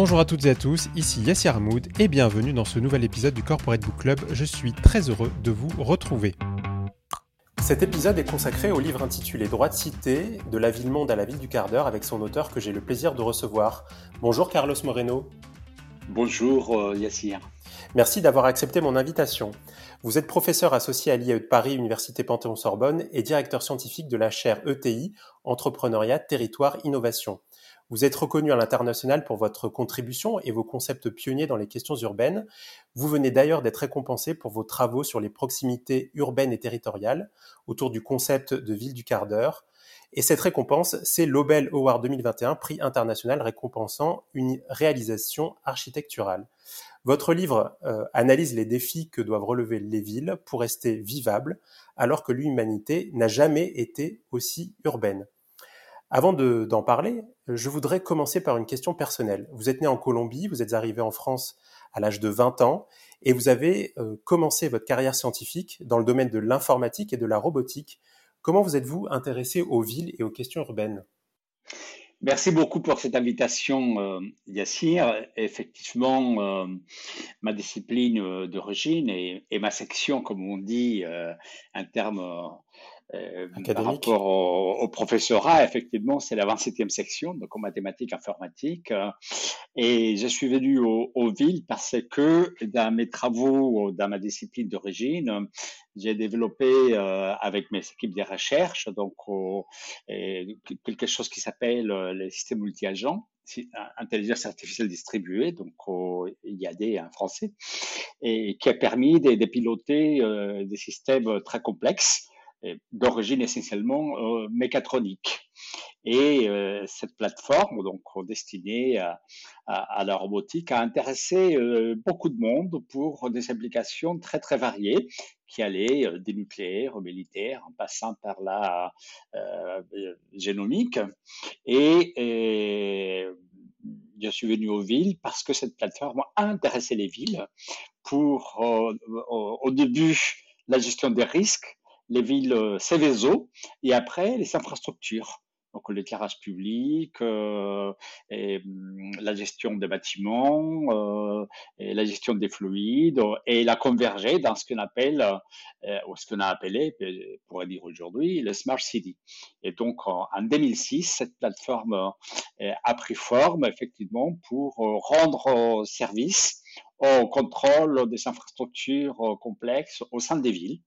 Bonjour à toutes et à tous, ici Yassir Hamoud et bienvenue dans ce nouvel épisode du Corporate Book Club. Je suis très heureux de vous retrouver. Cet épisode est consacré au livre intitulé Droit de cité, de la ville monde à la ville du quart d'heure, avec son auteur que j'ai le plaisir de recevoir. Bonjour Carlos Moreno. Bonjour euh, Yassir. Merci d'avoir accepté mon invitation. Vous êtes professeur associé à l'IAE de Paris, Université Panthéon-Sorbonne, et directeur scientifique de la chaire ETI, Entrepreneuriat, Territoire, Innovation. Vous êtes reconnu à l'international pour votre contribution et vos concepts pionniers dans les questions urbaines. Vous venez d'ailleurs d'être récompensé pour vos travaux sur les proximités urbaines et territoriales autour du concept de ville du quart d'heure. Et cette récompense, c'est l'Obel Award 2021, prix international récompensant une réalisation architecturale. Votre livre euh, analyse les défis que doivent relever les villes pour rester vivables, alors que l'humanité n'a jamais été aussi urbaine. Avant d'en parler, je voudrais commencer par une question personnelle. Vous êtes né en Colombie, vous êtes arrivé en France à l'âge de 20 ans et vous avez euh, commencé votre carrière scientifique dans le domaine de l'informatique et de la robotique. Comment vous êtes-vous intéressé aux villes et aux questions urbaines? Merci beaucoup pour cette invitation, euh, Yassir. Effectivement, euh, ma discipline d'origine et, et, ma section, comme on dit, un terme euh, par rapport au, professorat, effectivement, c'est la 27e section, donc en mathématiques informatiques. et je suis venu au, aux villes parce que dans mes travaux, dans ma discipline d'origine, j'ai développé euh, avec mes équipes de recherche donc quelque chose qui s'appelle euh, les systèmes multi-agents intelligence artificielle distribuée, donc au IAD en français, et qui a permis de, de piloter euh, des systèmes très complexes d'origine essentiellement euh, mécatronique. Et euh, cette plateforme, donc destinée à, la robotique, a intéressé euh, beaucoup de monde pour des applications très très variées qui allaient des nucléaires au militaire, en passant par la génomique. Et je suis venu aux villes parce que cette plateforme a intéressé les villes pour, au début, la gestion des risques, les villes euh, Céveso et après les infrastructures. Donc l'éclairage public, euh, et, hum, la gestion des bâtiments, euh, et la gestion des fluides, et la converger dans ce qu'on appelle, euh, ou ce qu'on a appelé, pourrait dire aujourd'hui, le Smart City. Et donc en, en 2006, cette plateforme euh, a pris forme effectivement pour rendre service au contrôle des infrastructures euh, complexes au sein des villes.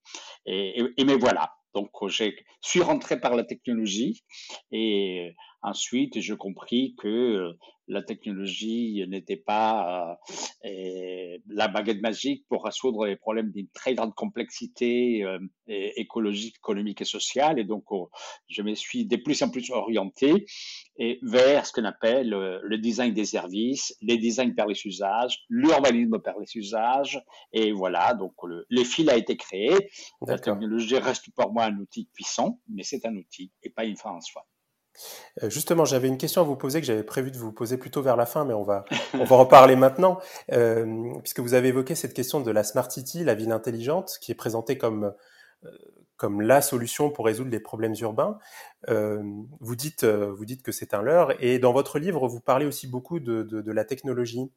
Et, et, et mais voilà. Donc, je suis rentré par la technologie et ensuite, j'ai compris que la technologie n'était pas euh, la baguette magique pour résoudre les problèmes d'une très grande complexité euh, écologique, économique et sociale. Et donc, oh, je me suis de plus en plus orienté et vers ce qu'on appelle euh, le design des services, les designs par les usages, l'urbanisme par les usages. Et voilà, donc le, le fil a été créé. La technologie reste pour moi un outil puissant, mais c'est un outil et pas une fin en soi. Euh, justement, j'avais une question à vous poser que j'avais prévu de vous poser plutôt vers la fin, mais on va, on va en parler maintenant, euh, puisque vous avez évoqué cette question de la Smart City, la ville intelligente, qui est présentée comme, euh, la solution pour résoudre les problèmes urbains. Vous, dites, que c'est un leurre, et dans votre livre, vous parlez aussi beaucoup de, la technologie.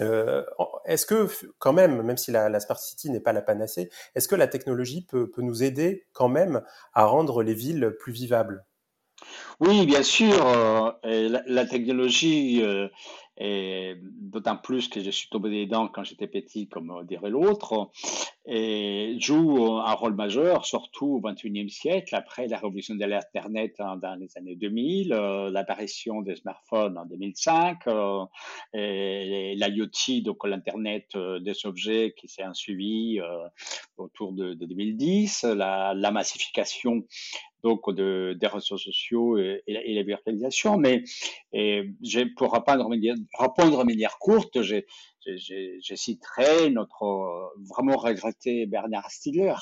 Est-ce que quand même, même si la, la Smart City n'est pas la panacée, est-ce que la technologie peut nous aider quand même à rendre les villes plus vivables? Oui, bien sûr, euh, la, technologie, euh, d'autant plus que je suis tombé dedans quand j'étais petit, comme dirait l'autre, joue un rôle majeur, surtout au XXIe siècle, après la révolution de l'Internet dans les années 2000, euh, l'apparition des smartphones en 2005, euh, l'IoT, donc l'Internet euh, des objets qui s'est suivi euh, autour de, de 2010, la, la massification donc de, des réseaux sociaux et, la, virtualisation. Mais et pour répondre répondre à manière courte, je, je, citerai notre euh, vraiment regretté Bernard Stiegler,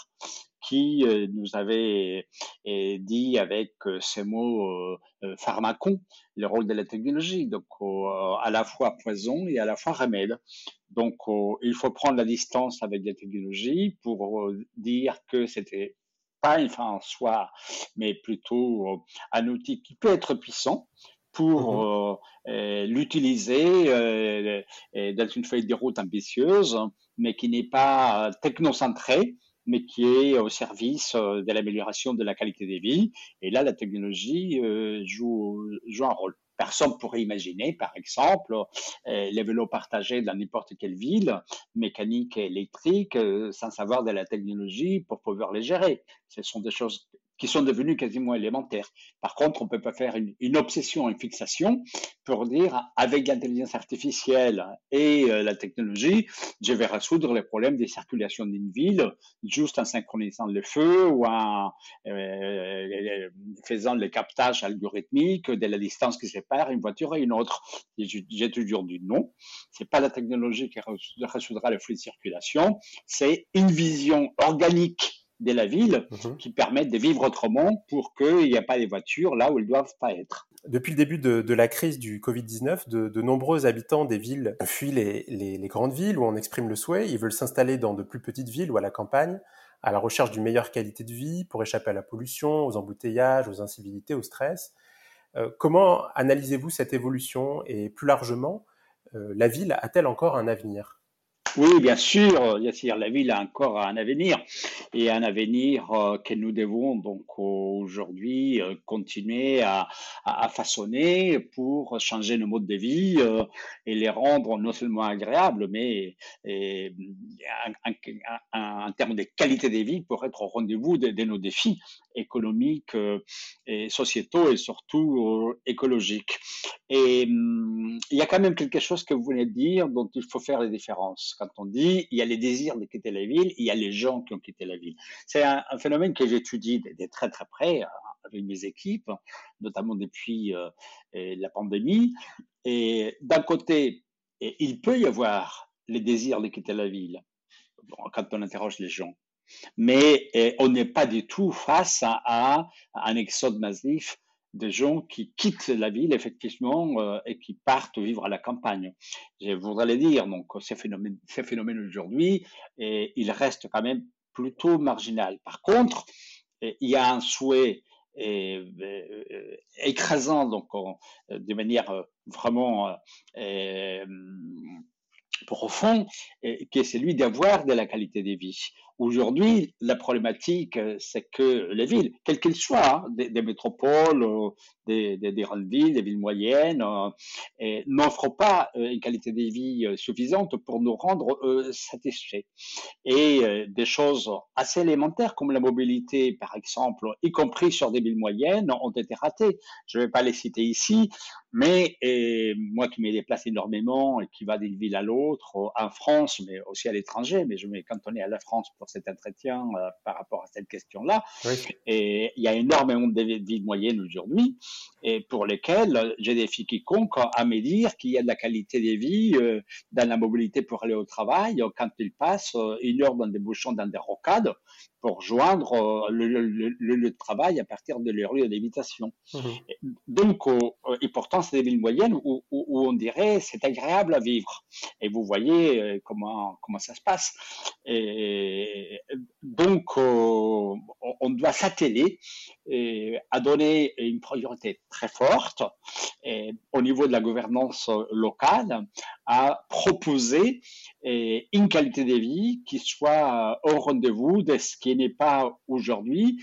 qui euh, nous avait euh, dit avec ces mots pharmacon le rôle de la technologie, donc à la fois poison et à la fois remède. Donc il faut prendre la distance avec la technologie pour dire que c'était pas fin en soi, mais plutôt un outil qui peut être puissant, pour mmh l'utiliser dans une feuille de route ambitieuse, mais qui n'est pas technocentrée, mais qui est au service de l'amélioration de la qualité des vies. Et là, la technologie joue, joue un rôle. Personne pourrait imaginer, par exemple, euh, les vélos partagés dans n'importe quelle ville, mécanique et électrique, euh, sans savoir de la technologie pour pouvoir les gérer. Ce sont des choses qui sont devenus quasiment élémentaires. Par contre, on ne peut pas faire une, obsession, une fixation pour dire avec l'intelligence artificielle et euh, la technologie, je vais résoudre les problèmes des circulations d'une ville juste en synchronisant le feu ou en euh, faisant le captage algorithmique de la distance qui sépare une voiture et une autre. J'ai toujours dit non. C'est pas la technologie qui résoudra le flux de circulation, c'est une vision organique de la ville mhm. qui permettent de vivre autrement pour qu'il n'y ait pas des voitures là où elles ne doivent pas être. Depuis le début de, la crise du Covid-19, de, nombreux habitants des villes fuient les, grandes villes où on exprime le souhait. Ils veulent s'installer dans de plus petites villes ou à la campagne, à la recherche d'une meilleure qualité de vie pour échapper à la pollution, aux embouteillages, aux incivilités, au stress. Euh, comment analysez-vous cette évolution et plus largement, euh, la ville a-t-elle encore un avenir? Oui, bien sûr, bien la ville a encore un avenir. Et un avenir euh, que nous devons donc aujourd'hui euh, continuer à, façonner pour changer nos modes de vie euh, et les rendre non seulement agréables, mais en, termes de qualité de vie pour être au rendez-vous de, nos défis économiques et sociétaux et surtout écologiques. Et hum, il y a quand même quelque chose que vous venez de dire dont il faut faire la différence quand on dit il y a les désirs de quitter la ville, il y a les gens qui ont quitté la ville. C'est un, phénomène que j'étudie de, très très près euh, avec mes équipes, notamment depuis euh, la pandémie. Et d'un côté, il peut y avoir les désirs de quitter la ville quand on interroge les gens. Mais on n'est pas du tout face à un exode massif des gens qui quittent la ville, effectivement, euh, et qui partent vivre à la campagne. Je voudrais le dire, donc, ces phénomènes, aujourd'hui, et il reste quand même plutôt marginal. Par contre, il y a un souhait euh, écrasant, donc, de manière euh, vraiment profond, qui est celui d'avoir de la qualité de vie. Aujourd'hui, la problématique, euh, c'est que les villes, quelles qu'elles soient, hein, des, métropoles, euh, des, grandes villes, des villes moyennes, euh, n'offrent pas une qualité de vie suffisante pour nous rendre satisfaits. Et des choses assez élémentaires comme la mobilité, par exemple, y compris sur des villes moyennes, ont été ratées. Je ne vais pas les citer ici, mais moi qui me déplace énormément et qui va d'une ville à l'autre, en France, mais aussi à l'étranger, mais je me cantonné à la France pour cet entretien euh, par rapport à cette question-là. Et il y a énormément de villes moyennes aujourd'hui et pour lesquelles j'ai des filles quiconque à me dire qu'il y a de la qualité de vie euh, dans la mobilité pour aller au travail quand ils passent euh, une heure dans des bouchons, dans des rocades pour joindre le, lieu de travail à partir de leur lieu d'habitation. Mmh. Donc, et pourtant, c'est des villes moyennes où, où on dirait c'est agréable à vivre. Et vous voyez comment, comment ça se passe. Et, donc, euh, on doit s'atteler à donner une priorité très forte au niveau de la gouvernance locale à proposer une qualité de vie qui soit au rendez-vous de ce qui n'est pas aujourd'hui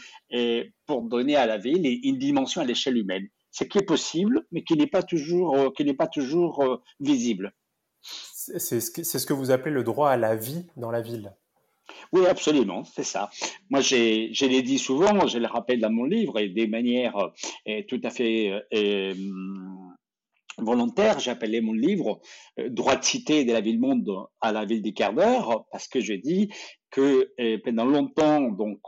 pour donner à la ville une dimension à l'échelle humaine. Ce qui est possible, mais qui n'est pas toujours, qui n'est pas toujours euh, visible. C'est ce que vous appelez le droit à la vie dans la ville. Oui, absolument, c'est ça. Moi, je l'ai dit souvent, je le rappelle dans mon livre, et des manières euh, tout à fait euh, euh, volontaires, j'ai appelé mon livre Droit de cité de la ville-monde à la ville des quarts d'heure, parce que je dis que pendant longtemps, donc,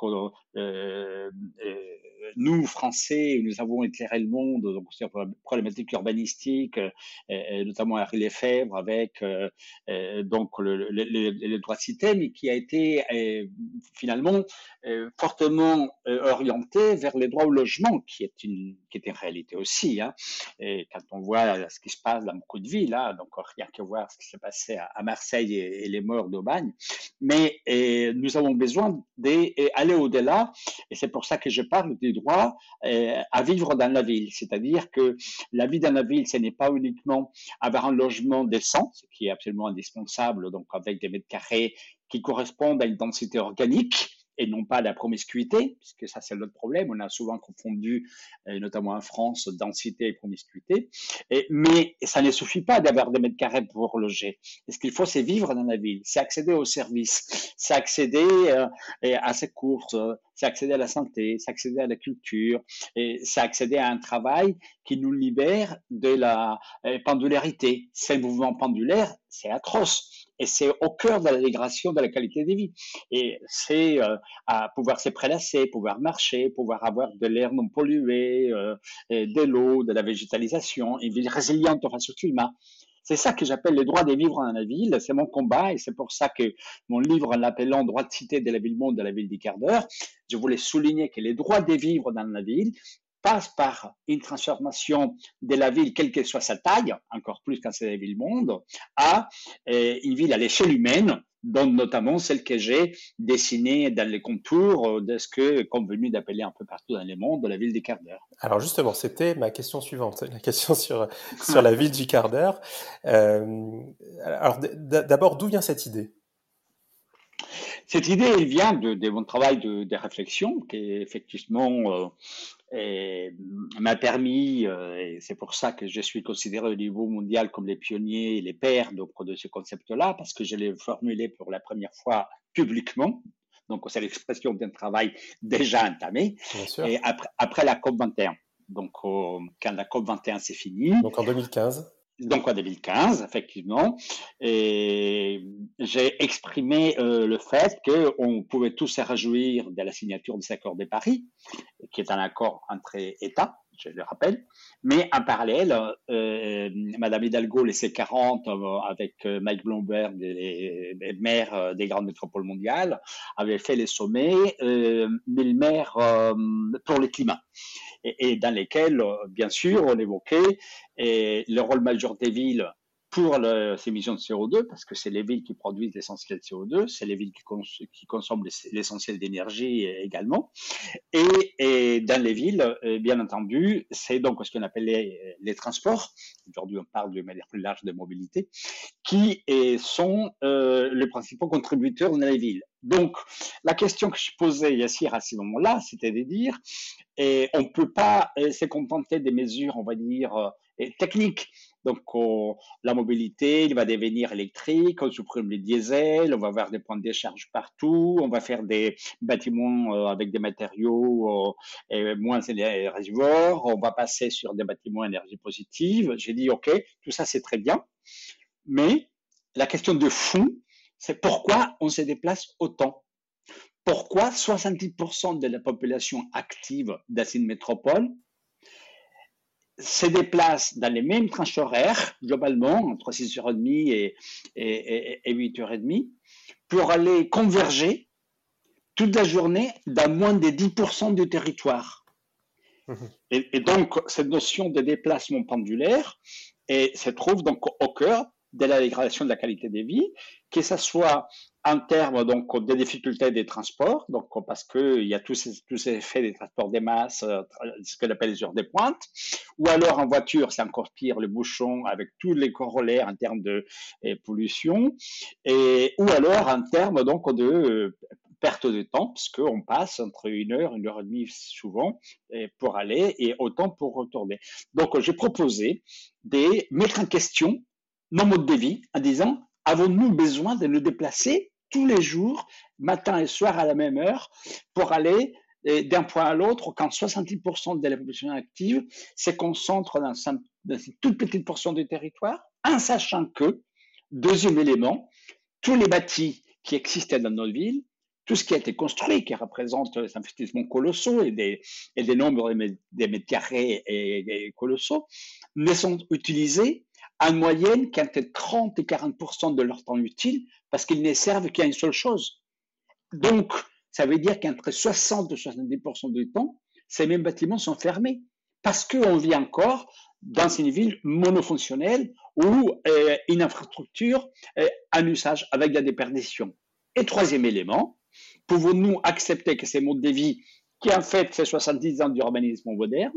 nous, Français, nous avons éclairé le monde donc, sur la problématique urbanistique, euh, euh, notamment Henri Lefebvre avec euh, donc le, le, droit de cité, mais qui a été finalement fortement orienté vers les droits au logement, qui est une, qui est une réalité aussi. Hein. Et quand on voit ce qui se passe dans beaucoup de villes, là, donc rien que voir ce qui s'est passé à, Marseille et, les morts d'Aubagne, mais nous avons besoin d'aller au-delà, et c'est pour ça que je parle des droits droit euh, à vivre dans la ville. C'est-à-dire que la vie dans la ville, ce n'est pas uniquement avoir un logement décent, ce qui est absolument indispensable, donc avec des mètres carrés qui correspondent à une densité organique, et non pas la promiscuité, puisque ça c'est l'autre problème. On a souvent confondu, euh, notamment en France, densité et promiscuité. Mais ça ne suffit pas d'avoir des mètres carrés pour loger. Ce qu'il faut, c'est vivre dans la ville, c'est accéder aux services, c'est accéder euh, à ses courses, c'est accéder à la santé, c'est accéder à la culture, et c'est accéder à un travail qui nous libère de la euh, pendularité. Ces mouvements pendulaires, c'est atroce et c'est au cœur de la dégradation de la qualité de vie. Et c'est euh, à pouvoir se prélasser, pouvoir marcher, pouvoir avoir de l'air non pollué, euh, de l'eau, de la végétalisation, une ville résiliente face au climat. C'est ça que j'appelle le droit de vivre dans la ville. C'est mon combat et c'est pour ça que mon livre, en l'appelant Droit de cité de la ville-monde de la ville du quart d'heure, je voulais souligner que les droits de vivre dans la ville passe par une transformation de la ville, quelle que soit sa taille, encore plus quand c'est la ville-monde, à euh, une ville à l'échelle humaine, dont notamment celle que j'ai dessinée dans les contours de ce que convenu d'appeler un peu partout dans le monde la ville du quart d'heure. Alors justement, c'était ma question suivante, la question sur, sur la ville du quart d'heure. Euh, alors d'abord, d'où vient cette idée? Cette idée, elle vient de, de mon travail de, de réflexion, qui effectivement euh, m'a permis, euh, et c'est pour ça que je suis considéré au niveau mondial comme les pionniers et les pères donc, de ce concept-là, parce que je l'ai formulé pour la première fois publiquement. Donc, c'est l'expression d'un travail déjà entamé. Et après, après la COP21. Donc, quand la COP21 s'est finie. Donc, en 2015 donc en 2015, effectivement, j'ai exprimé euh, le fait qu'on pouvait tous se réjouir de la signature de cet accord de Paris, qui est un accord entre États, je le rappelle, mais en parallèle, euh, Madame Hidalgo, les C40, euh, avec euh, Mike Bloomberg, les, maires des grandes métropoles mondiales, avaient fait les sommets euh, mille maires pour le climat et, dans lesquels, euh, bien sûr, on évoquait et le rôle majeur des villes pour ces émissions de CO2, parce que c'est les villes qui produisent l'essentiel de CO2, c'est les villes qui, consomment l'essentiel d'énergie également. Et, dans les villes, euh, bien entendu, c'est donc ce qu'on appelle les, les transports, aujourd'hui on parle de manière plus large de mobilité, qui sont euh, les principaux contributeurs dans les villes. Donc, la question que je posais, Yassir, à ce moment-là, c'était de dire, on ne peut pas euh, se contenter des mesures, on va dire, techniques. Donc, la mobilité, il va devenir électrique, on supprime les diesels, on va avoir des points de décharge partout, on va faire des bâtiments euh, avec des matériaux moins énergivores, on va passer sur des bâtiments énergie positive. J'ai dit, OK, tout ça c'est très bien, mais la question de fond, c'est pourquoi on se déplace autant? Pourquoi 70% de la population active d'Assine Métropole se déplace dans les mêmes tranches horaires, globalement, entre 6h30 et, et, et 8h30, pour aller converger toute la journée dans moins de 10% du territoire. Mmh. Et, et, donc, cette notion de déplacement pendulaire et, se trouve donc au cœur de la dégradation de la qualité de vie, que ce soit en termes donc des difficultés des transports, donc parce que il y a tous ces, tous ces effets des transports des masses, euh, ce qu'on appelle les heures de pointe, ou alors en voiture, c'est encore pire, le bouchon avec tous les corollaires en termes de euh, pollution, et ou alors en termes donc de euh, perte de temps, puisqu'on passe entre une heure, une heure et demie souvent pour aller et autant pour retourner. Donc, j'ai proposé de mettre en question nos modes de vie en disant avons-nous besoin de nous déplacer tous les jours, matin et soir à la même heure, pour aller eh, d'un point à l'autre quand 70% de la population active se concentre dans, une toute petite portion du territoire, en sachant que, deuxième élément, tous les bâtis qui existaient dans nos villes, tout ce qui a été construit, qui représente des investissements colossaux et des, et des nombres des mètres carrés et colossaux, ne sont utilisés en moyenne qu'entre 30 et 40% de leur temps utile parce qu'ils ne servent qu'à une seule chose. Donc, ça veut dire qu'entre 60 et 70% du temps, ces mêmes bâtiments sont fermés parce qu'on vit encore dans une ville monofonctionnelle ou euh, une infrastructure euh, en usage avec la déperdition. Et troisième élément, pouvons-nous accepter que ces modes de vie qui en fait ces 70 ans d'urbanisme moderne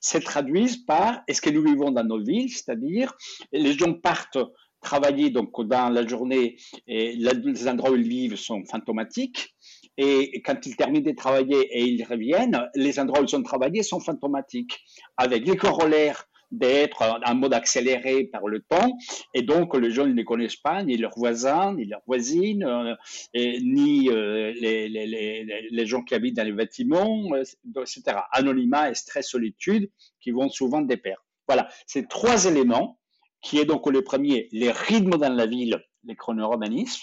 se traduisent par est-ce que nous vivons dans nos villes, c'est-à-dire les gens partent travailler donc dans la journée et les endroits où ils vivent sont fantomatiques et quand ils terminent de travailler et ils reviennent, les endroits où ils ont travaillé sont fantomatiques avec les corollaires d'être en mode accéléré par le temps, et donc les gens ne connaissent pas ni leurs voisins, ni leurs voisines, euh, ni euh, les, les, les, les, gens qui habitent dans les bâtiments, euh, etc. Anonymat et stress solitude qui vont souvent de pair. Voilà, ces trois éléments, qui est donc le premier, les rythmes dans la ville, les chronoromanismes.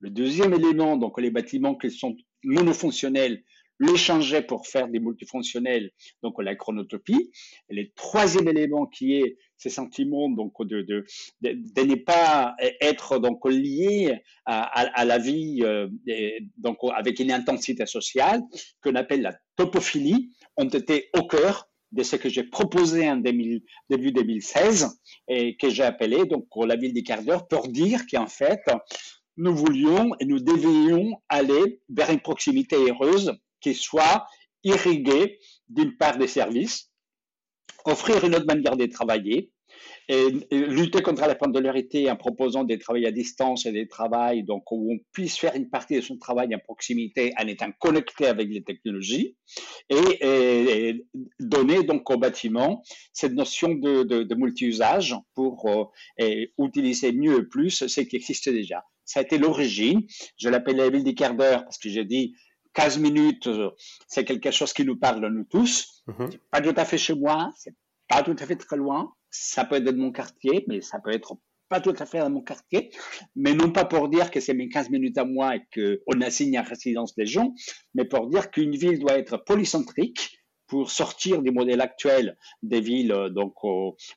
Le deuxième élément, donc les bâtiments qui sont monofonctionnels, l'échanger pour faire des multifonctionnels, donc la chronotopie. Et le troisième élément qui est ces sentiments donc de, de, de, de ne pas être donc lié à, à, la vie euh, donc avec une intensité sociale qu'on appelle la topophilie ont été au cœur de ce que j'ai proposé en début 2016 et que j'ai appelé donc la ville des quarts d'heure pour dire qu'en fait nous voulions et nous devions aller vers une proximité heureuse qui soit irrigué d'une part des services, offrir une autre manière de travailler, et, lutter contre la pendularité en proposant des travails à distance et des travails donc où on puisse faire une partie de son travail en proximité en étant connecté avec les technologies et, donner donc au bâtiment cette notion de, multi-usage pour euh, utiliser mieux et plus ce qui existe déjà. Ça a été l'origine. Je l'appelle la ville des quarts d'heure parce que j'ai dit 15 minutes, euh, c'est quelque chose qui nous parle à nous tous. Mhm. Pas tout à fait chez moi, c'est pas tout à fait très loin. Ça peut être de mon quartier, mais ça peut être pas tout à fait dans mon quartier, mais non pas pour dire que c'est mes 15 minutes à moi et qu'on assigne à résidence des gens, mais pour dire qu'une ville doit être polycentrique pour sortir du modèle actuel des villes euh, donc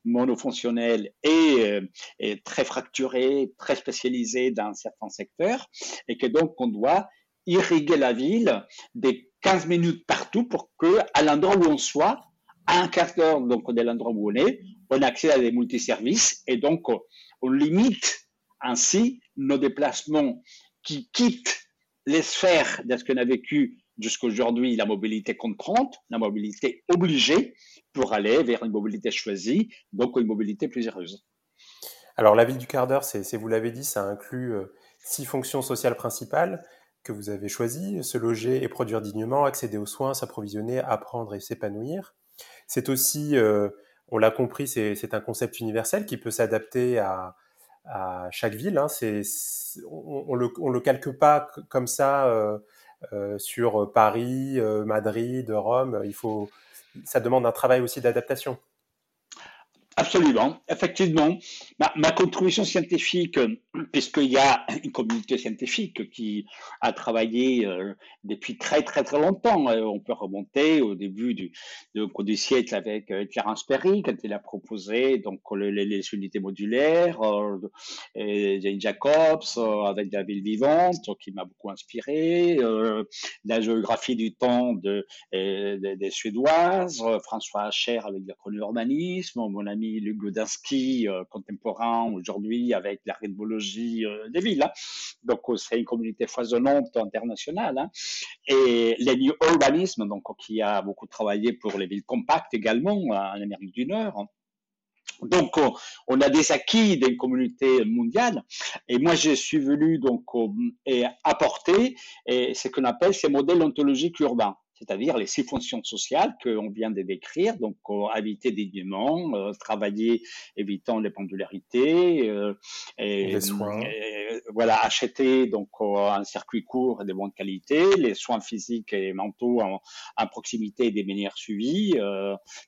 monofonctionnelles et, euh, et, très fracturées, très spécialisées dans certains secteurs, et que donc on doit irriguer la ville des 15 minutes partout pour que, à l'endroit où on soit, à un quart d'heure donc de l'endroit où on est, on accède à des multiservices et donc on limite ainsi nos déplacements qui quittent les sphères de ce qu'on a vécu jusqu'aujourd'hui, la mobilité contrainte, la mobilité obligée, pour aller vers une mobilité choisie, donc une mobilité plus heureuse. Alors la ville du quart d'heure, c'est, vous l'avez dit, ça inclut euh, six fonctions sociales principales que vous avez choisi, se loger et produire dignement, accéder aux soins, s'approvisionner, apprendre et s'épanouir. C'est aussi, euh, on l'a compris, c'est un concept universel qui peut s'adapter à, à, chaque ville. Hein. On, le, on le calque pas comme ça euh, euh, sur Paris, euh, Madrid, Rome. Il faut, ça demande un travail aussi d'adaptation. Absolument, effectivement. Ma, contribution scientifique, puisqu'il y a une communauté scientifique qui a travaillé euh, depuis très très très longtemps, euh, on peut remonter au début du, du, siècle avec euh, Clarence Perry, quand il a proposé donc les, unités modulaires, Jane Jacobs avec la ville vivante, qui m'a beaucoup inspiré, la géographie du temps de, des Suédoises, François Hacher avec le urbanisme, mon ami Luc Godinsky, euh, contemporain aujourd'hui avec la rébologie euh, des villes. Hein. Donc, euh, c'est une communauté foisonnante internationale. Hein. Et les New Urbanisme, donc, qui a beaucoup travaillé pour les villes compactes également en Amérique du Nord. Hein. Donc, on a des acquis d'une communauté mondiale. Et moi, je suis venu donc apporter ce qu'on appelle ces modèles ontologiques urbains c'est-à-dire les six fonctions sociales qu'on vient de décrire, donc euh, habiter dignement, euh, travailler évitant les pendularités, euh, et, voilà acheter donc un circuit court et de bonne qualité, les soins physiques et mentaux en, proximité et des manières suivies,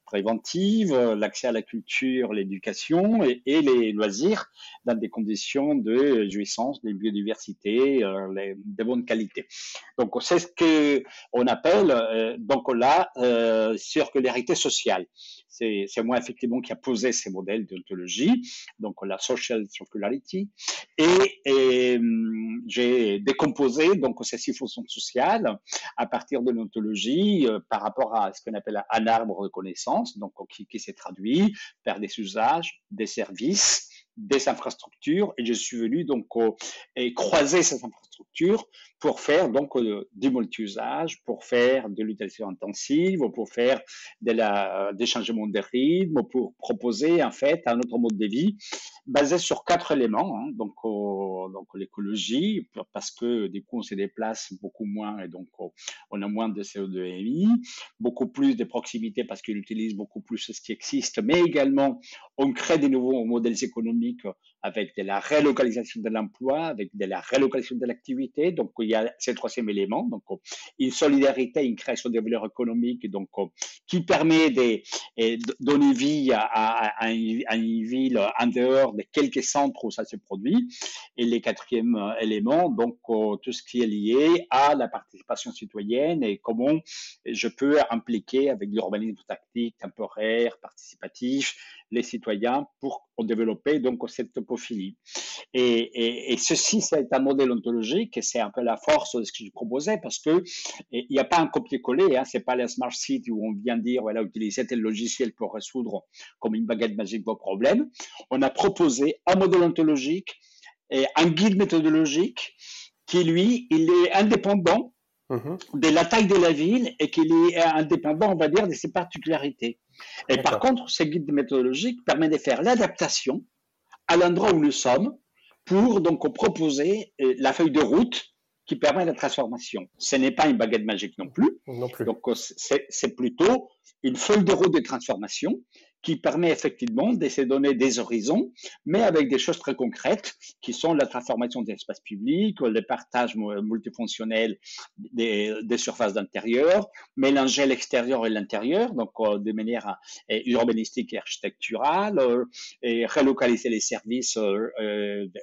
préventives, l'accès à la culture, l'éducation et, les loisirs dans des conditions de jouissance, de biodiversité, de bonne qualité. Donc c'est ce que on appelle euh, donc là, euh, circularité sociale. C'est moi effectivement qui a posé ces modèles d'ontologie, donc la social circularity, et, hum, j'ai décomposé donc ces six fonctions sociales à partir de l'ontologie euh, par rapport à ce qu'on appelle un arbre de connaissances, donc qui, qui s'est traduit par des usages, des services, des infrastructures, et je suis venu donc et croiser ces infrastructures pour faire donc euh, du multi-usage, pour faire de l'utilisation intensive, pour faire de la, des changements de rythme, pour proposer en fait un autre mode de vie basé sur quatre éléments. Hein. donc, l'écologie, parce que du coup on se déplace beaucoup moins et donc on a moins de CO2 émis, beaucoup plus de proximité parce qu'il utilise beaucoup plus ce qui existe, mais également on crée des nouveaux modèles économiques avec de la relocalisation de l'emploi, avec de la relocalisation de l'activité. Donc, il y a ce troisième élément. Donc, une solidarité, une création de valeur économique, donc, qui permet de, donner vie à, une, ville en dehors de quelques centres où ça se produit. Et le quatrième élément, donc, tout ce qui est lié à la participation citoyenne et comment je peux impliquer avec l'urbanisme tactique, temporaire, participatif, les citoyens pour développer donc cette topophilie. Et, ceci, c'est un modèle ontologique et c'est un peu la force de ce que je proposais parce que il n'y a pas un copier-coller, hein, c'est pas la smart city où on vient dire voilà utilisez tel logiciel pour résoudre comme une baguette magique vos problèmes. On a proposé un modèle ontologique et un guide méthodologique qui lui, il est indépendant Mhm. de la taille de la ville et qu'il est indépendant, on va dire, de ses particularités. Et par contre, ce guide méthodologique permet de faire l'adaptation à l'endroit où nous sommes pour donc proposer euh, la feuille de route qui permet la transformation. Ce n'est pas une baguette magique non plus. Non plus. Donc, c'est plutôt une feuille de route de transformation qui permet effectivement de se donner des horizons, mais avec des choses très concrètes qui sont la transformation des espaces publics, le partage multifonctionnel des, des surfaces d'intérieur, mélanger l'extérieur et l'intérieur, donc euh, de manière euh, urbanistique et architecturale, euh, et relocaliser les services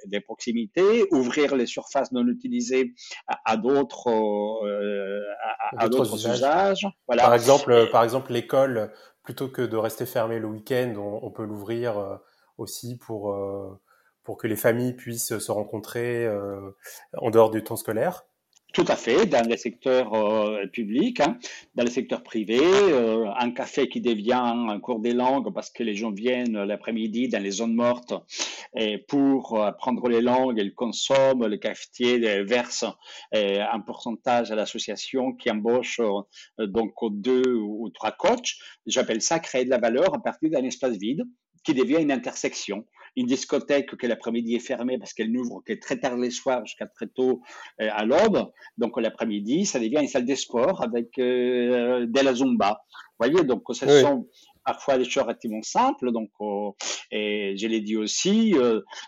des proximités, ouvrir les surfaces non utilisées à, d'autres à, d'autres usages. Voilà. Par exemple, par exemple l'école plutôt que de rester fermé le week-end, on, peut l'ouvrir euh, aussi pour, euh, pour que les familles puissent se rencontrer euh, en dehors du temps scolaire. Tout à fait, dans le secteur euh, public, hein, dans le secteur privé, euh, un café qui devient un cours des langues parce que les gens viennent l'après-midi dans les zones mortes pour apprendre les langues, ils consomment, le cafetier verse un pourcentage à l'association qui embauche donc deux ou trois coachs. J'appelle ça créer de la valeur à partir d'un espace vide qui devient une intersection une discothèque que l'après-midi est fermée parce qu'elle n'ouvre que très tard les soirs jusqu'à très tôt euh, à l'aube. Donc l'après-midi, ça devient une salle de sport avec euh, de la zumba. Vous voyez, donc ce sont parfois des choses relativement simples. Donc, euh, et je l'ai dit aussi,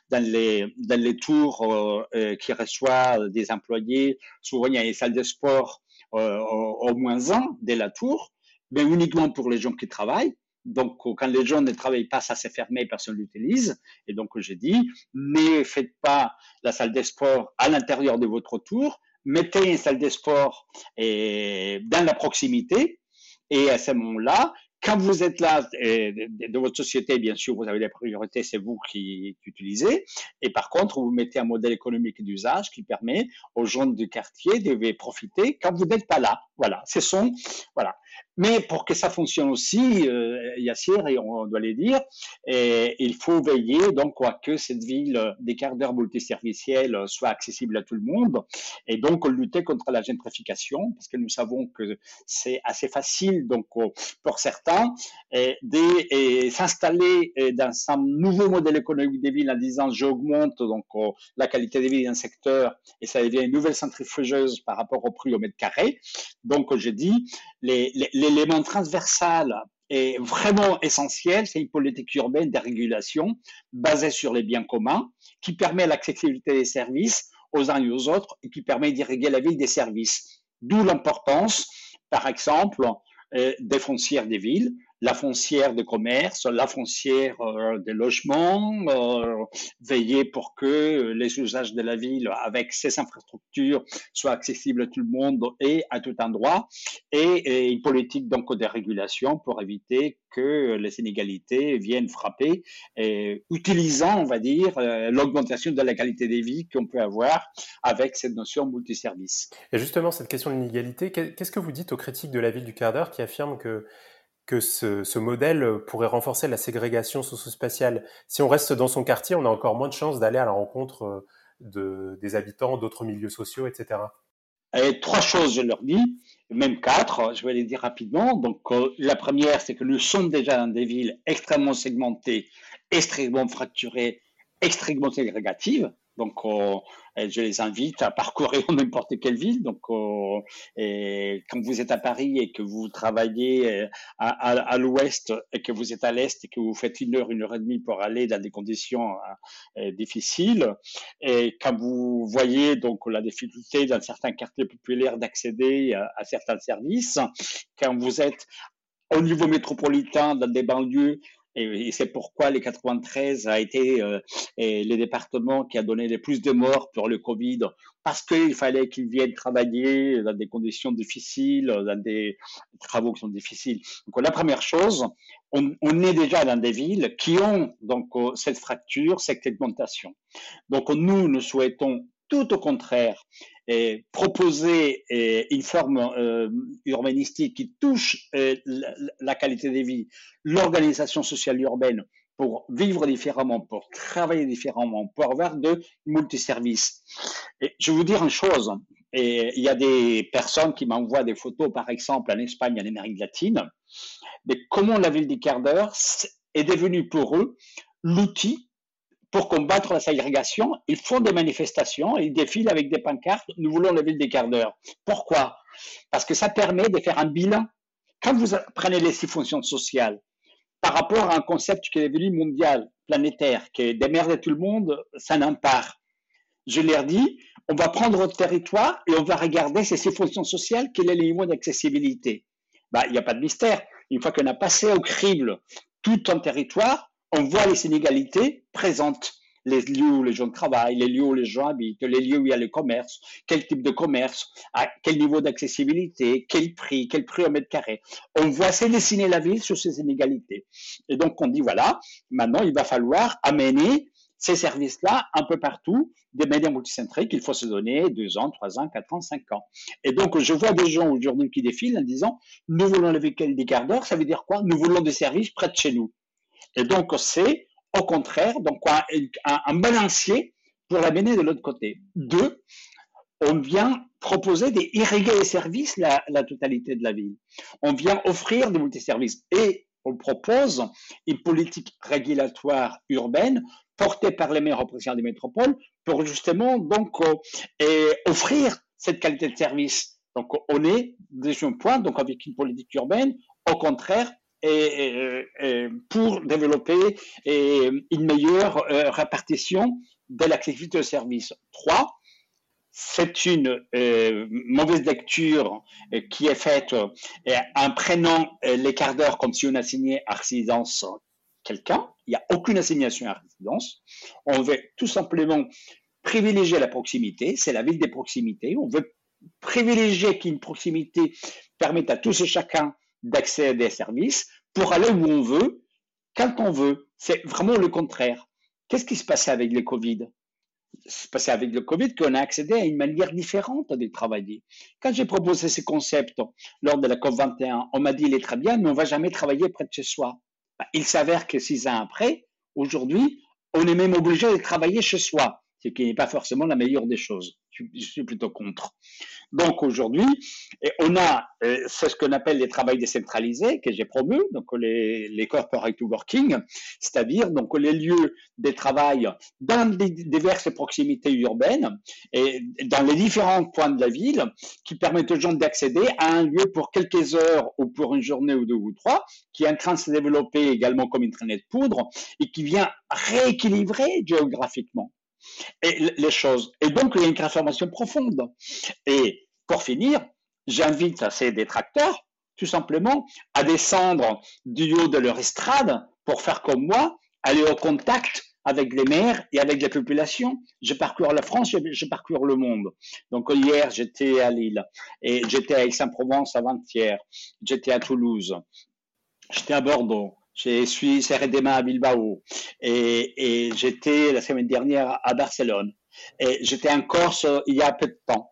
dans les dans les tours qui reçoivent des employés, souvent il y a une salle de sport au moins un de la tour, mais uniquement pour les gens qui travaillent. Donc, quand les gens ne travaillent pas, ça s'est fermé, personne l'utilise. Et donc, j'ai dit, ne faites pas la salle des sports à l'intérieur de votre tour, mettez une salle des sports dans la proximité. Et à ce moment-là, quand vous êtes là, de votre société, bien sûr, vous avez des priorités, c'est vous qui, utilisez. Et par contre, vous mettez un modèle économique d'usage qui permet aux gens du quartier de profiter quand vous n'êtes pas là. Voilà, ce sont, voilà. Mais pour que ça fonctionne aussi, euh, Yassir, et on doit les dire, et il faut veiller donc à que cette ville des quarts d'heure multiservicielle soit accessible à tout le monde, et donc lutter contre la gentrification, parce que nous savons que c'est assez facile donc pour certains de s'installer dans un nouveau modèle économique des villes en disant j'augmente donc la qualité des villes d'un secteur et ça devient une nouvelle centrifugeuse par rapport au prix au mètre carré. Donc dis les, les l'élément transversal est vraiment essentiel, c'est une politique urbaine de régulation basée sur les biens communs qui permet l'accessibilité des services aux uns et aux autres et qui permet d'irriguer la vie des services. D'où l'importance, par exemple, euh, des foncières des villes, la foncière de commerce, la foncière euh, de logement, euh, veiller pour que les usages de la ville avec ces infrastructures soient accessibles à tout le monde et à tout endroit, et, une politique donc de régulation pour éviter que les inégalités viennent frapper, utilisant, on va dire, euh, l'augmentation de la qualité des vies qu'on peut avoir avec cette notion multiservice. Et justement, cette question de l'inégalité, qu'est-ce que vous dites aux critiques de la ville du quart d'heure qui affirment que que ce, modèle euh, pourrait renforcer la ségrégation socio-spatiale. Si on reste dans son quartier, on a encore moins de chances d'aller à la rencontre de, des habitants, d'autres milieux sociaux, etc. Et trois choses, je leur dis, même quatre, je vais les dire rapidement. Donc, euh, la première, c'est que nous sommes déjà dans des villes extrêmement segmentées, extrêmement fracturées, extrêmement ségrégatives. Donc, euh, je les invite à parcourir n'importe quelle ville. Donc, euh, quand vous êtes à Paris et que vous travaillez euh, à, l'ouest et que vous êtes à l'est et que vous faites une heure, une heure et demie pour aller dans des conditions difficiles, et quand vous voyez donc la difficulté dans certains quartiers populaires d'accéder à certains services, quand vous êtes au niveau métropolitain dans des banlieues et, c'est pourquoi les 93 a été euh, le département qui a donné le plus de morts pour le Covid, parce qu'il fallait qu'ils viennent travailler dans des conditions difficiles, dans des travaux qui sont difficiles. Donc la première chose, on, est déjà dans des villes qui ont donc euh, cette fracture, cette segmentation. Donc nous, nous souhaitons tout au contraire proposer une forme euh, urbanistique qui touche euh, la, qualité de vie, l'organisation sociale urbaine pour vivre différemment, pour travailler différemment, pour avoir de multiservices. Et je vais vous dire une chose, il y a des personnes qui m'envoient des photos, par exemple, en Espagne, en Amérique latine, mais comment la ville des quarts d'heure est devenue pour eux l'outil pour combattre la ségrégation, ils font des manifestations, ils défilent avec des pancartes, nous voulons la ville des quarts d'heure. Pourquoi? Parce que ça permet de faire un bilan. Quand vous prenez les six fonctions sociales, par rapport à un concept qui est devenu mondial, planétaire, qui démerde tout le monde, ça n'en part. Je leur dis, on va prendre votre territoire et on va regarder ces six fonctions sociales, quel est le niveau d'accessibilité. Bah, il n'y a pas de mystère. Une fois qu'on a passé au crible tout un territoire, on voit les inégalités présentes. Les lieux où les gens travaillent, les lieux où les gens habitent, les lieux où il y a le commerce, quel type de commerce, à quel niveau d'accessibilité, quel prix, quel prix au mètre carré. On voit se dessiner la ville sur ces inégalités. Et donc on dit voilà, maintenant il va falloir amener ces services-là un peu partout, des médias multicentriques, il faut se donner deux ans, trois ans, quatre ans, cinq ans. Et donc, je vois des gens aujourd'hui qui défilent en disant, nous voulons le week-end des quarts d'heure, ça veut dire quoi? Nous voulons des services près de chez nous. Et donc, c'est au contraire donc un, balancier pour l'amener de l'autre côté. Deux, on vient proposer des irriguer les services la, totalité de la ville. On vient offrir des multiservices et on propose une politique régulatoire urbaine portée par les maires représentants des métropoles pour justement donc euh, offrir cette qualité de service. Donc on est déjà un point donc avec une politique urbaine au contraire et, pour développer une meilleure euh, répartition de l'activité de service. Trois, c'est une euh, mauvaise lecture euh, qui est faite en prenant les quarts d'heure comme si on assignait à résidence quelqu'un. Il n'y a aucune assignation à résidence. On veut tout simplement privilégier la proximité. C'est la ville des proximités. On veut privilégier qu'une proximité permette à tous et chacun d'accès à des services pour aller où on veut, quand on veut. C'est vraiment le contraire. Qu'est-ce qui se passait avec le Covid? Se passait avec le Covid qu'on a accédé à une manière différente de travailler. Quand j'ai proposé ce concept lors de la COP21, on m'a dit il est très bien, mais on va jamais travailler près de chez soi. Bah, il s'avère que six ans après, aujourd'hui, on est même obligé de travailler chez soi, ce qui n'est pas forcément la meilleure des choses je suis plutôt contre. Donc aujourd'hui, on a, euh, c'est ce qu'on appelle les travails décentralisés que j'ai promu, donc les, les corporate working, c'est-à-dire donc les lieux de travail dans les diverses proximités urbaines et dans les différents points de la ville qui permettent aux gens d'accéder à un lieu pour quelques heures ou pour une journée ou deux ou trois, qui est en train de se développer également comme une traînée de poudre et qui vient rééquilibrer géographiquement et les choses. Et donc, il y a une transformation profonde. Et pour finir, j'invite ces détracteurs, tout simplement, à descendre du haut de leur estrade pour faire comme moi, aller au contact avec les maires et avec les populations. Je parcours la France, je, je parcours le monde. Donc hier, j'étais à Lille et j'étais à Aix-en-Provence avant-hier, j'étais à Toulouse, j'étais à Bordeaux, je suis CRDMA à Bilbao et, et j'étais la semaine dernière à Barcelone et j'étais en Corse il y a peu de temps.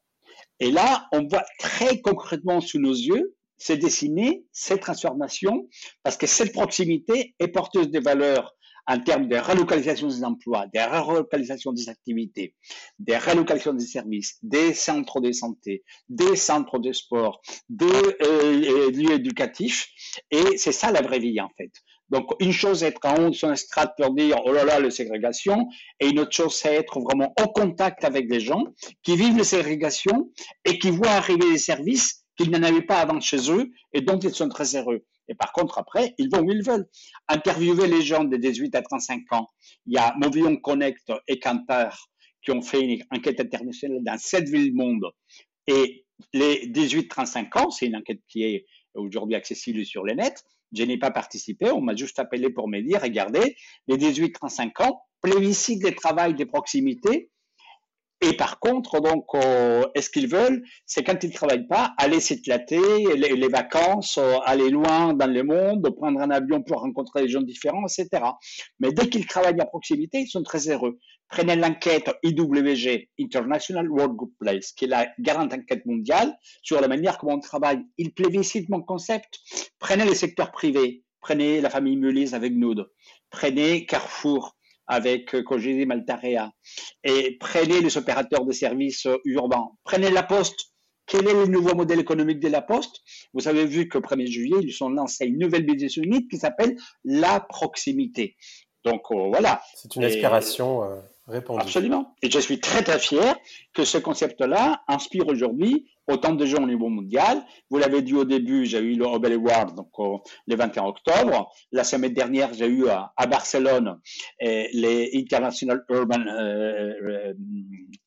Et là, on voit très concrètement sous nos yeux se dessiner cette transformation parce que cette proximité est porteuse de valeurs en termes de relocalisation des emplois, de relocalisation des activités, de relocalisation des services, des centres de santé, des centres de sport, des euh, lieux éducatifs. Et c'est ça la vraie vie, en fait. Donc, une chose, est être en haut son estrade pour dire, oh là là, la ségrégation, et une autre chose, c'est être vraiment au contact avec des gens qui vivent la ségrégation et qui voient arriver des services qu'ils n'en avaient pas avant chez eux et dont ils sont très heureux. Et par contre, après, ils vont où ils veulent. Interviewer les gens de 18 à 35 ans. Il y a Movillon Connect et Cantar qui ont fait une enquête internationale dans sept villes du monde. Et les 18-35 ans, c'est une enquête qui est aujourd'hui accessible sur le net. Je n'ai pas participé, on m'a juste appelé pour me dire, regardez, les 18-35 ans, plébiscite des travails de proximité, et par contre, donc, euh, est-ce qu'ils veulent C'est quand ils travaillent pas, aller s'éclater, les, vacances, euh, aller loin dans le monde, prendre un avion pour rencontrer des gens différents, etc. Mais dès qu'ils travaillent à proximité, ils sont très heureux. Prenez l'enquête IWG, International World Place, qui est la grande enquête mondiale sur la manière comment on travaille. Il plébiscite mon concept. Prenez les secteurs privés. Prenez la famille Meulise avec Nude. Prenez Carrefour avec euh, Cogésie Maltarea. Et prenez les opérateurs de services euh, urbains. Prenez la Poste. Quel est le nouveau modèle économique de la Poste? Vous avez vu qu'au 1er juillet, ils ont lancé une nouvelle business unit qui s'appelle la proximité. Donc euh, voilà. C'est une inspiration répandue. Absolument. Et je suis très très fier que ce concept-là inspire aujourd'hui autant de gens au niveau mondial. Vous l'avez dit au début, j'ai eu le Nobel Award donc, le 21 octobre. La semaine dernière, j'ai eu à, Barcelone les International Urban euh, euh,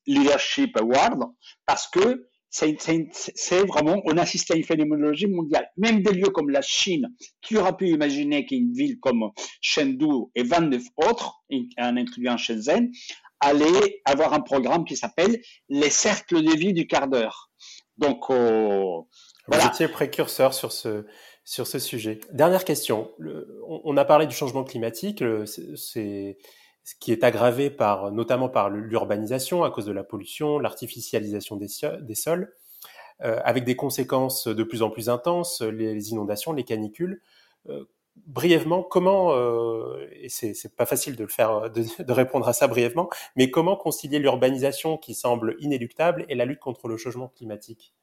Leadership Award parce que c'est vraiment, on assiste à une phénoménologie mondiale. Même des lieux comme la Chine, qui aura pu imaginer qu'une ville comme Chengdu et 29 autres, en incluant Shenzhen, allait avoir un programme qui s'appelle les cercles de vie du quart d'heure. Donc, euh, Vous étiez précurseur sur ce, sur ce sujet. Dernière question. on, a parlé du changement climatique. C'est ce qui est aggravé par, notamment par l'urbanisation à cause de la pollution, l'artificialisation des, des, sols, euh, avec des conséquences de plus en plus intenses, les, inondations, les canicules. Euh, brièvement, comment, euh, et c'est pas facile de le faire, de, de, répondre à ça brièvement, mais comment concilier l'urbanisation qui semble inéluctable et la lutte contre le changement climatique?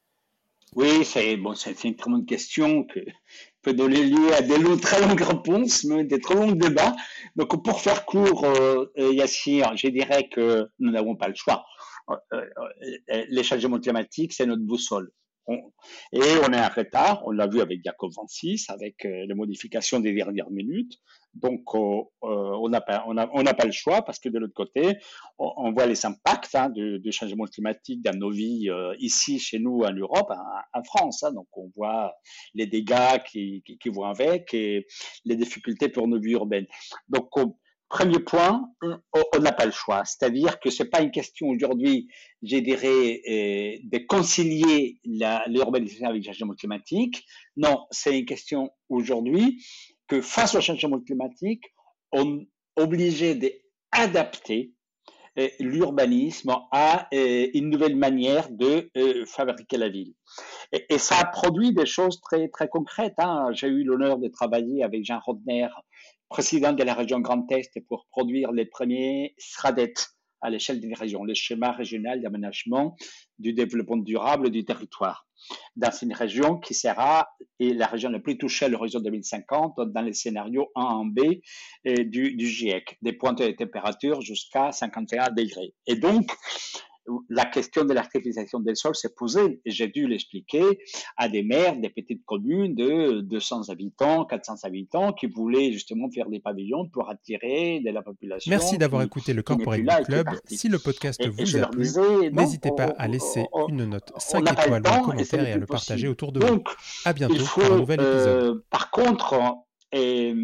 Oui, c'est bon, une très bonne question qui peut donner lieu à des longs, très longues réponses, mais des très longs débats. Donc, pour faire court, euh, Yassir, je dirais que nous n'avons pas le choix. Euh, euh, les changements climatiques, c'est notre boussole et on est en retard, on l'a vu avec Jacob 26, avec euh, les modifications des dernières minutes. Donc, euh, euh, on n'a pas, on on pas le choix parce que de l'autre côté, on, voit les impacts hein, du, changement climatique dans nos vies ici, chez nous, en Europe, en, France. Hein. donc, on voit les dégâts qui, qui, vont avec et les difficultés pour nos vies urbaines. Donc, Premier point, on n'a pas le choix. C'est-à-dire que c'est pas une question aujourd'hui, je dirais, euh, de concilier l'urbanisation avec le changement climatique. Non, c'est une question aujourd'hui que face au changement climatique, on est obligé d'adapter euh, l'urbanisme à euh, une nouvelle manière de fabriquer la ville. Et, ça a produit des choses très très concrètes. Hein. J'ai eu l'honneur de travailler avec Jean Rodner président de la région Grand Est pour produire les premiers SRADET à l'échelle d'une région, le schéma régional d'aménagement du développement durable du territoire. Dans une région qui sera et la région la plus touchée à l'horizon 2050 dans les scénarios 1 en B du, du GIEC, des pointes de température jusqu'à 51 degrés. Et donc, la question de l'artificialisation des sols s'est posée et j'ai dû l'expliquer à des maires des petites communes de 200 habitants, 400 habitants qui voulaient justement faire des pavillons pour attirer de la population. Merci d'avoir écouté le Corporate Club. Si le podcast vous a plu, n'hésitez pas à laisser une note 5 étoiles en commentaire et à le partager autour de vous. À bientôt pour un nouvel épisode. Euh, par contre, euh,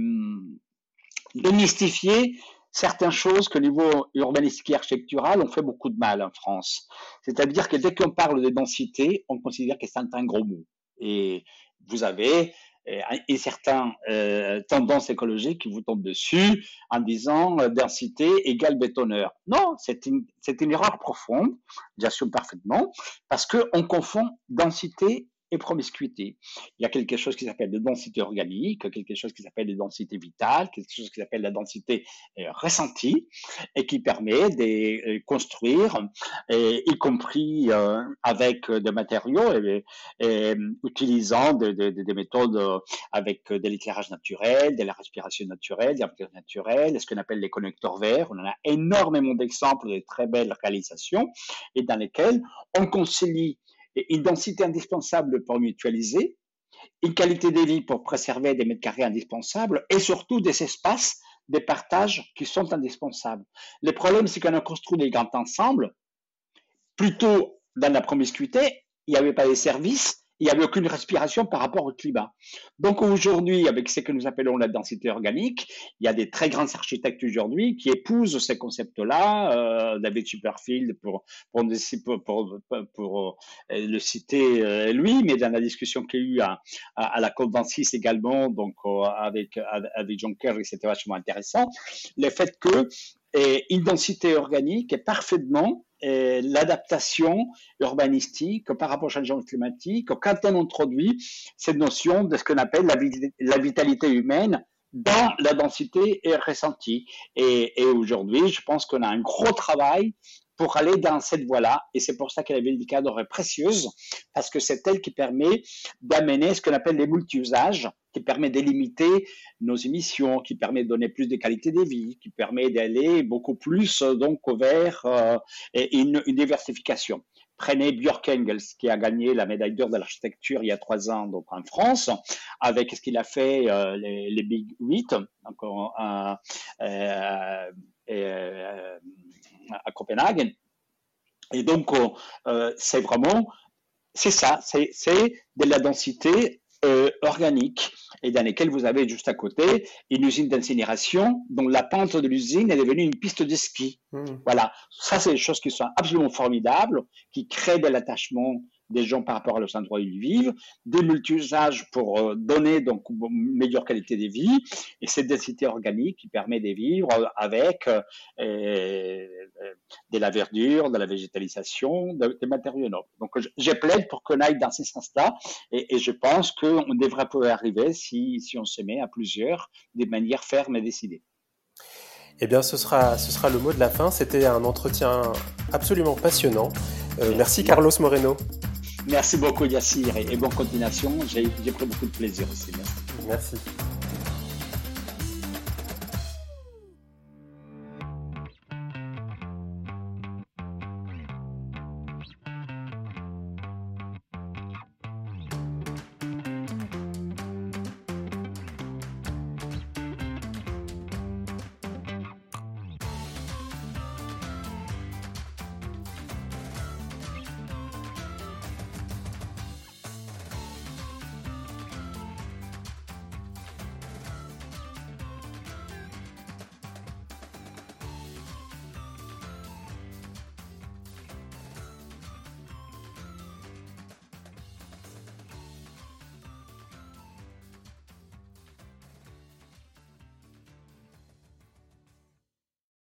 démystifier certaines choses que au niveau urbanistique et architectural, on fait beaucoup de mal en France. C'est-à-dire que dès qu'on parle de densité, on considère que c'est un gros mot. Et vous avez euh, une certaine euh, tendance écologique qui vous tombe dessus en disant euh, densité égale bétonneur. Non, c'est une, une erreur profonde, j'assume parfaitement, parce qu'on confond densité et promiscuité. Il y a quelque chose qui s'appelle la densité organique, quelque chose qui s'appelle la densité vitale, quelque chose qui s'appelle la densité euh, ressentie, et qui permet de euh, construire, y compris euh, avec des matériaux, et, utilisant des méthodes avec de l'éclairage naturel, de la respiration naturelle, de la naturelle, ce qu'on appelle les connecteurs verts. On en a énormément d'exemples de très belles réalisations, et dans lesquelles on concilie une densité indispensable pour mutualiser, une qualité de vie pour préserver des mètres carrés indispensables et surtout des espaces, des partages qui sont indispensables. Le problème, c'est qu'on a construit des grands ensembles, plutôt dans la promiscuité, il n'y avait pas de services, il n'y avait aucune respiration par rapport au climat. Donc aujourd'hui, avec ce que nous appelons la densité organique, il y a des très grands architectes aujourd'hui qui épousent ces concepts-là. Euh, David Superfield, pour, pour, pour, pour, euh, le citer euh, lui, mais dans la discussion qu'il y a eu à, à, la COP26 également, donc euh, avec, avec John Kerry, c'était vachement intéressant. Le fait que une densité organique est parfaitement l'adaptation urbanistique par rapport au changement climatique, quand on introduit cette notion de ce qu'on appelle la, vitalité humaine dans la densité ressentie. Et, et aujourd'hui, je pense qu'on a un gros travail pour aller dans cette voie-là. Et c'est pour ça que la ville cadre est précieuse, parce que c'est elle qui permet d'amener ce qu'on appelle les multi-usages, qui permet de limiter nos émissions, qui permet de donner plus de qualité de vie, qui permet d'aller beaucoup plus donc vers euh, une, diversification. Prenez Björk Engels, qui a gagné la médaille d'or de l'architecture il y a trois ans donc en France, avec ce qu'il a fait euh, les, Big 8, donc, euh, euh, à Copenhague. Et donc, euh, c'est vraiment, c'est ça, c'est de la densité euh, organique et dans lesquelles vous avez juste à côté une usine d'incinération dont la pente de l'usine est devenue une piste de ski. Mmh. Voilà, ça c'est des choses qui sont absolument formidables, qui créent de l'attachement des gens par rapport à leurs endroits où ils vivent, des multi-usages pour euh, donner donc meilleure qualité de vie, et cette densité organique qui permet de vivre avec euh, euh, de la verdure, de la végétalisation, des matériaux nobles. Donc je, plaide pour qu'on aille dans ce sens-là, et, et, je pense qu'on devrait pouvoir arriver si, si on se met à plusieurs de manière ferme et décidée. Eh bien, ce sera, ce sera le mot de la fin. C'était un entretien absolument passionnant. merci Carlos Moreno. Merci beaucoup Yassir et, bonne continuation. J'ai pris beaucoup de plaisir aussi. Merci. merci.